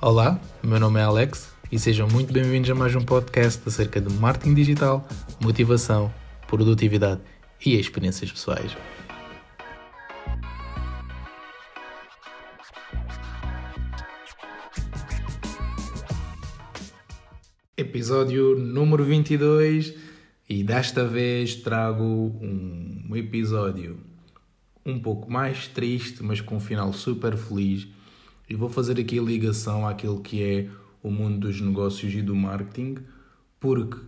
Olá, meu nome é Alex e sejam muito bem-vindos a mais um podcast acerca de marketing digital, motivação, produtividade e experiências pessoais. Episódio número 22 e desta vez trago um episódio um pouco mais triste, mas com um final super feliz. E vou fazer aqui a ligação àquilo que é o mundo dos negócios e do marketing, porque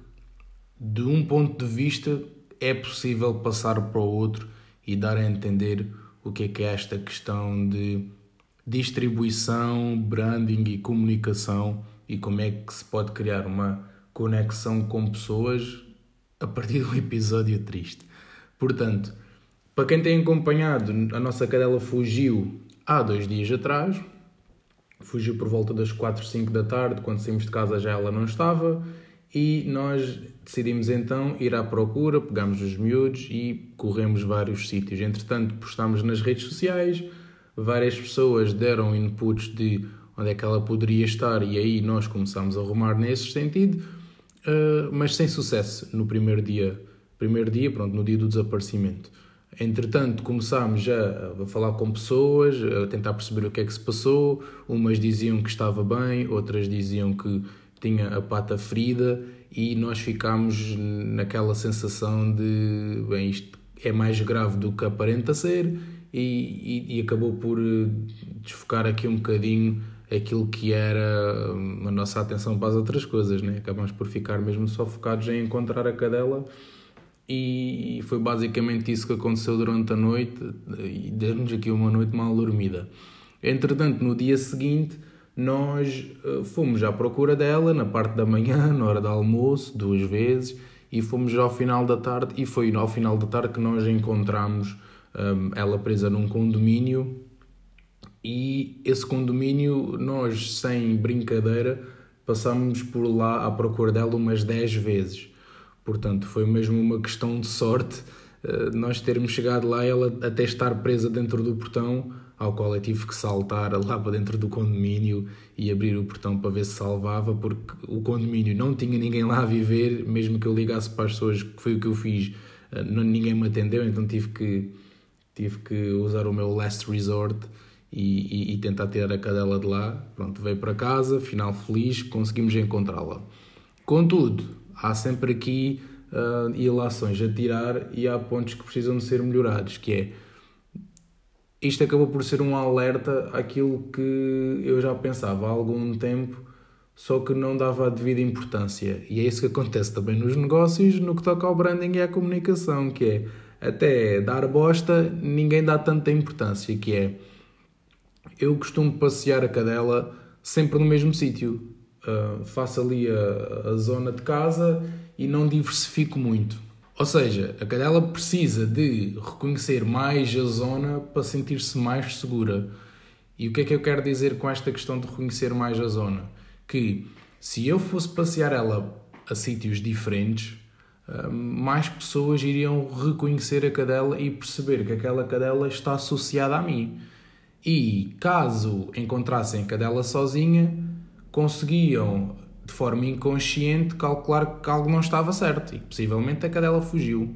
de um ponto de vista é possível passar para o outro e dar a entender o que é que é esta questão de distribuição, branding e comunicação e como é que se pode criar uma conexão com pessoas a partir de um episódio triste. Portanto, para quem tem acompanhado, a nossa cadela fugiu há dois dias atrás. Fugiu por volta das 4, 5 da tarde, quando saímos de casa já ela não estava. E nós decidimos então ir à procura, pegámos os miúdos e corremos vários sítios. Entretanto, postámos nas redes sociais, várias pessoas deram inputs de onde é que ela poderia estar e aí nós começámos a arrumar nesse sentido, uh, mas sem sucesso no primeiro dia, primeiro dia, pronto, no dia do desaparecimento. Entretanto, começámos já a falar com pessoas, a tentar perceber o que é que se passou. Umas diziam que estava bem, outras diziam que tinha a pata ferida e nós ficámos naquela sensação de, bem, isto é mais grave do que aparenta ser e, e, e acabou por desfocar aqui um bocadinho aquilo que era hum, a nossa atenção para as outras coisas, né? Acabamos por ficar mesmo só focados em encontrar a cadela e foi basicamente isso que aconteceu durante a noite e deu-nos aqui uma noite mal dormida. Entretanto, no dia seguinte, nós eh, fomos à procura dela na parte da manhã, na hora do almoço, duas vezes, e fomos ao final da tarde, e foi ao final da tarde que nós encontramos um, ela presa num condomínio, e esse condomínio, nós, sem brincadeira, passámos por lá à procura dela umas 10 vezes Portanto, foi mesmo uma questão de sorte uh, nós termos chegado lá ela até estar presa dentro do portão, ao qual eu tive que saltar lá para dentro do condomínio e abrir o portão para ver se salvava, porque o condomínio não tinha ninguém lá a viver, mesmo que eu ligasse para as pessoas, que foi o que eu fiz, uh, não, ninguém me atendeu, então tive que, tive que usar o meu last resort. E, e, e tentar tirar a cadela de lá. Pronto, veio para casa, final feliz, conseguimos encontrá-la. Contudo, há sempre aqui uh, ilações a tirar e há pontos que precisam de ser melhorados, que é isto acabou por ser um alerta àquilo que eu já pensava há algum tempo, só que não dava a devida importância. E é isso que acontece também nos negócios, no que toca ao branding e à comunicação, que é até dar bosta, ninguém dá tanta importância, que é eu costumo passear a cadela sempre no mesmo sítio uh, faço ali a, a zona de casa e não diversifico muito. Ou seja, a cadela precisa de reconhecer mais a zona para sentir-se mais segura. E o que é que eu quero dizer com esta questão de reconhecer mais a zona? Que se eu fosse passear ela a sítios diferentes, ah, mais pessoas iriam reconhecer a cadela e perceber que aquela cadela está associada a mim. E caso encontrassem a cadela sozinha, conseguiam, de forma inconsciente, calcular que algo não estava certo e possivelmente a cadela fugiu.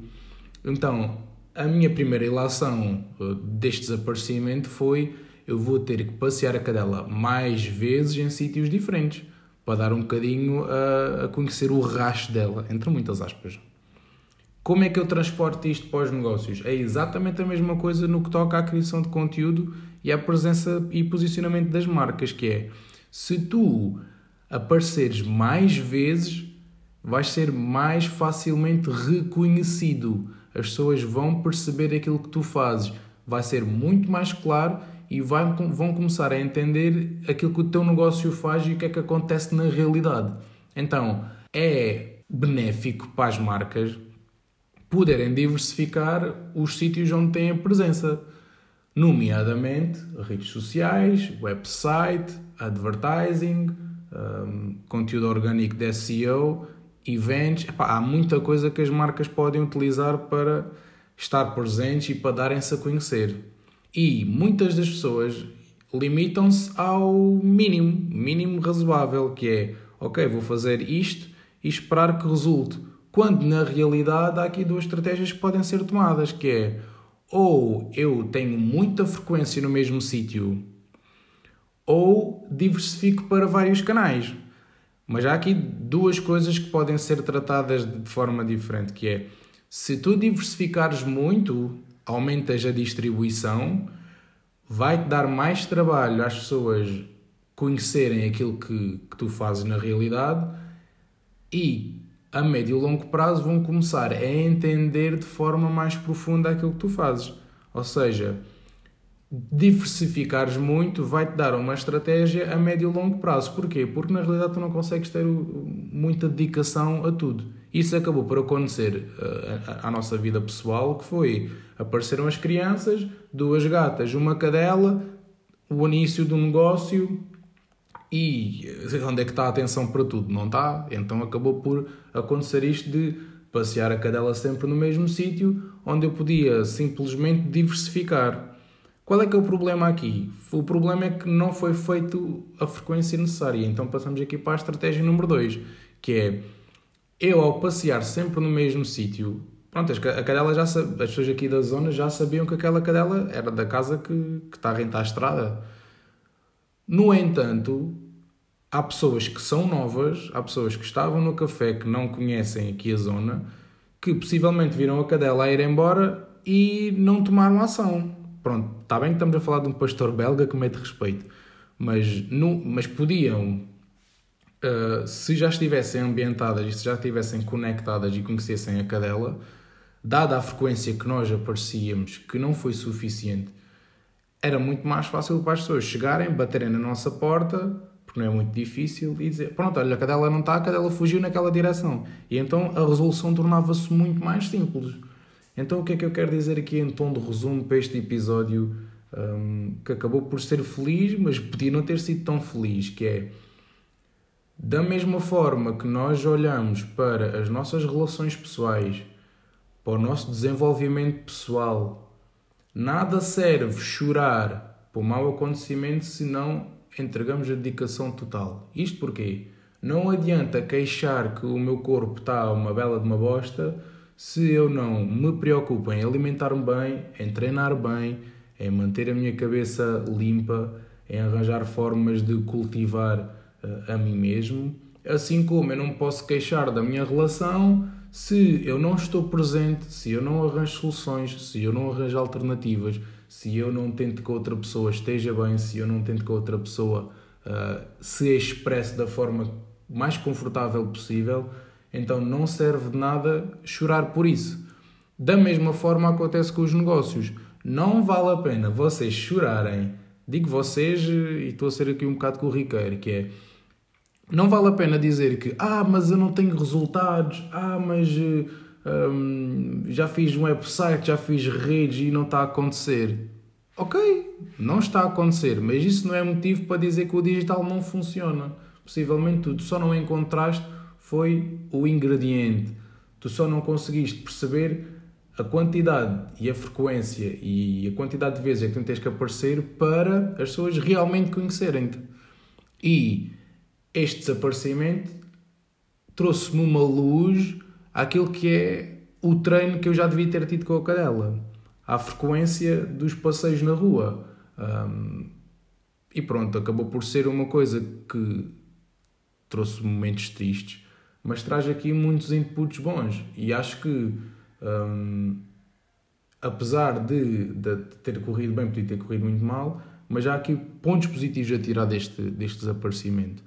Então, a minha primeira ilação eh, deste desaparecimento foi eu vou ter que passear a cadela mais vezes em sítios diferentes para dar um bocadinho a, a conhecer o rastro dela, entre muitas aspas. Como é que eu transporto isto para os negócios? É exatamente a mesma coisa no que toca à criação de conteúdo e à presença e posicionamento das marcas, que é se tu apareceres mais vezes, vais ser mais facilmente reconhecido. As pessoas vão perceber aquilo que tu fazes, vai ser muito mais claro e vai, vão começar a entender aquilo que o teu negócio faz e o que é que acontece na realidade. Então, é benéfico para as marcas poderem diversificar os sítios onde têm a presença, nomeadamente redes sociais, website, advertising, um, conteúdo orgânico de SEO, eventos. Epá, há muita coisa que as marcas podem utilizar para estar presentes e para darem-se a conhecer. E muitas das pessoas limitam-se ao mínimo, mínimo razoável, que é, ok, vou fazer isto e esperar que resulte. Quando na realidade há aqui duas estratégias que podem ser tomadas, que é ou eu tenho muita frequência no mesmo sítio, ou diversifico para vários canais. Mas há aqui duas coisas que podem ser tratadas de forma diferente, que é se tu diversificares muito, aumentas a distribuição, vai-te dar mais trabalho às pessoas conhecerem aquilo que, que tu fazes na realidade e a médio e longo prazo vão começar a entender de forma mais profunda aquilo que tu fazes. Ou seja, diversificares muito vai-te dar uma estratégia a médio e longo prazo. Porquê? Porque na realidade tu não consegues ter muita dedicação a tudo. Isso acabou por acontecer à nossa vida pessoal, que foi apareceram as crianças, duas gatas, uma cadela, o início do negócio e eh, onde é que está a atenção para tudo? Não está? Então acabou por acontecer isto de passear a cadela sempre no mesmo sítio, onde eu podia simplesmente diversificar. Qual é que é o problema aqui? O problema é que não foi feito a frequência necessária. Então passamos aqui para a estratégia número 2, que é eu ao passear sempre no mesmo sítio, pronto, a cadela já as pessoas aqui da zona já sabiam que aquela cadela era da casa que, que está a rentar a estrada. No entanto, há pessoas que são novas, há pessoas que estavam no café que não conhecem aqui a zona, que possivelmente viram a cadela a ir embora e não tomaram ação. Pronto, está bem que estamos a falar de um pastor belga que mete respeito, mas, no, mas podiam, uh, se já estivessem ambientadas e se já estivessem conectadas e conhecessem a cadela, dada a frequência que nós aparecíamos, que não foi suficiente, era muito mais fácil para as pessoas chegarem, baterem na nossa porta, porque não é muito difícil, e dizer: Pronto, olha, a cadela não está, a cadela fugiu naquela direção. E então a resolução tornava-se muito mais simples. Então, o que é que eu quero dizer aqui em tom de resumo para este episódio um, que acabou por ser feliz, mas podia não ter sido tão feliz? Que é da mesma forma que nós olhamos para as nossas relações pessoais, para o nosso desenvolvimento pessoal, nada serve chorar por mau acontecimento se não entregamos a dedicação total. Isto porque não adianta queixar que o meu corpo está uma bela de uma bosta se eu não me preocupo em alimentar-me bem, em treinar bem, em manter a minha cabeça limpa, em arranjar formas de cultivar uh, a mim mesmo, assim como eu não posso queixar da minha relação se eu não estou presente, se eu não arranjo soluções, se eu não arranjo alternativas, se eu não tento que outra pessoa esteja bem, se eu não tento que outra pessoa uh, se expresse da forma mais confortável possível então não serve de nada chorar por isso. Da mesma forma acontece com os negócios. Não vale a pena vocês chorarem. Digo vocês, e estou a ser aqui um bocado corriqueiro, que é não vale a pena dizer que ah, mas eu não tenho resultados, ah, mas hum, já fiz um website, já fiz redes e não está a acontecer. Ok, não está a acontecer, mas isso não é motivo para dizer que o digital não funciona. Possivelmente tu só não encontraste foi o ingrediente. Tu só não conseguiste perceber a quantidade e a frequência e a quantidade de vezes é que tu tens que aparecer para as pessoas realmente conhecerem-te. E este desaparecimento trouxe-me uma luz àquilo que é o treino que eu já devia ter tido com a cadela, à frequência dos passeios na rua. Um, e pronto, acabou por ser uma coisa que trouxe momentos tristes, mas traz aqui muitos inputs bons e acho que um, apesar de, de, ter corrido bem, podia ter corrido muito mal, mas há aqui pontos positivos a tirar deste, deste desaparecimento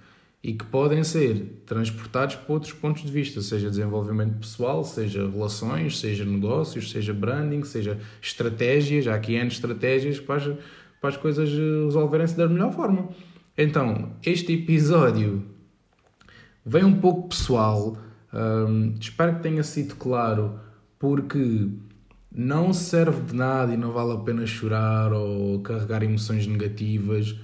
e que podem ser transportados para outros pontos de vista, seja desenvolvimento pessoal, seja relações, seja negócios, seja branding, seja estratégias. Há aqui N estratégias para as, para as coisas resolverem-se da melhor forma. Então, este episódio Vem um pouco pessoal, um, espero que tenha sido claro, porque não serve de nada e não vale a pena chorar ou carregar emoções negativas.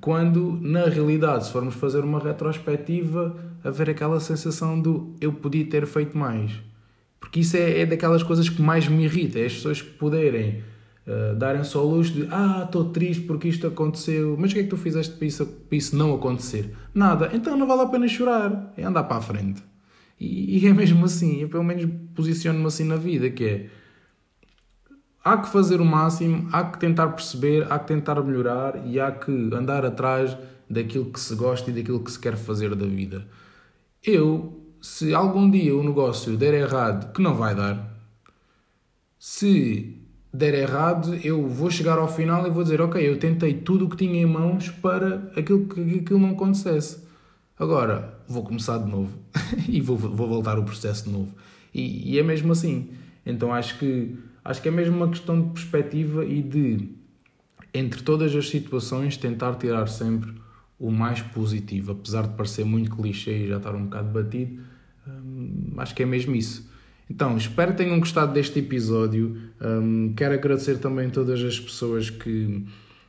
Quando na realidade, se formos fazer uma retrospectiva, haver aquela sensação do eu podia ter feito mais. Porque isso é, é daquelas coisas que mais me irrita, é as pessoas poderem Uh, darem só luxo de ah, estou triste porque isto aconteceu, mas o que é que tu fizeste para isso, para isso não acontecer? Nada, então não vale a pena chorar, é andar para a frente. E, e é mesmo assim, eu pelo menos posiciono-me assim na vida, que é há que fazer o máximo, há que tentar perceber, há que tentar melhorar e há que andar atrás daquilo que se gosta e daquilo que se quer fazer da vida. Eu, se algum dia o negócio der errado, que não vai dar, se der errado, eu vou chegar ao final e vou dizer: Ok, eu tentei tudo o que tinha em mãos para aquilo que aquilo não acontecesse. Agora vou começar de novo e vou, vou voltar o processo de novo. E, e, é mesmo assim. Então acho que, acho que é mesmo uma questão de perspectiva e de, entre todas as situações, tentar tirar sempre o mais positivo. Apesar de parecer muito clichê e já estar um bocado batido, hum, acho que é mesmo isso. Então, espero que tenham gostado deste episódio. Um, quero agradecer também todas as pessoas que,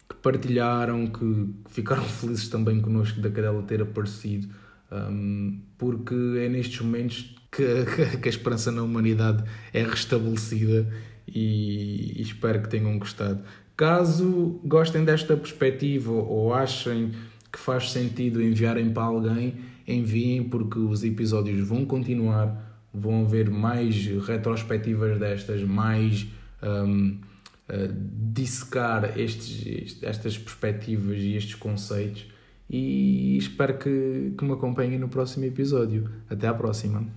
que partilharam, que, ficaram felizes também connosco da Cadela ter aparecido, um, porque é nestes momentos que, que, a esperança na humanidade é restabelecida e, espero que tenham gostado. Caso gostem desta perspectiva ou achem que faz sentido enviarem para alguém, enviem porque os episódios vão continuar vão haver mais retrospectivas destas, mais um, uh, dissecar estes, estas perspectivas e estes conceitos. E espero que, que me acompanhem no próximo episódio. Até à próxima.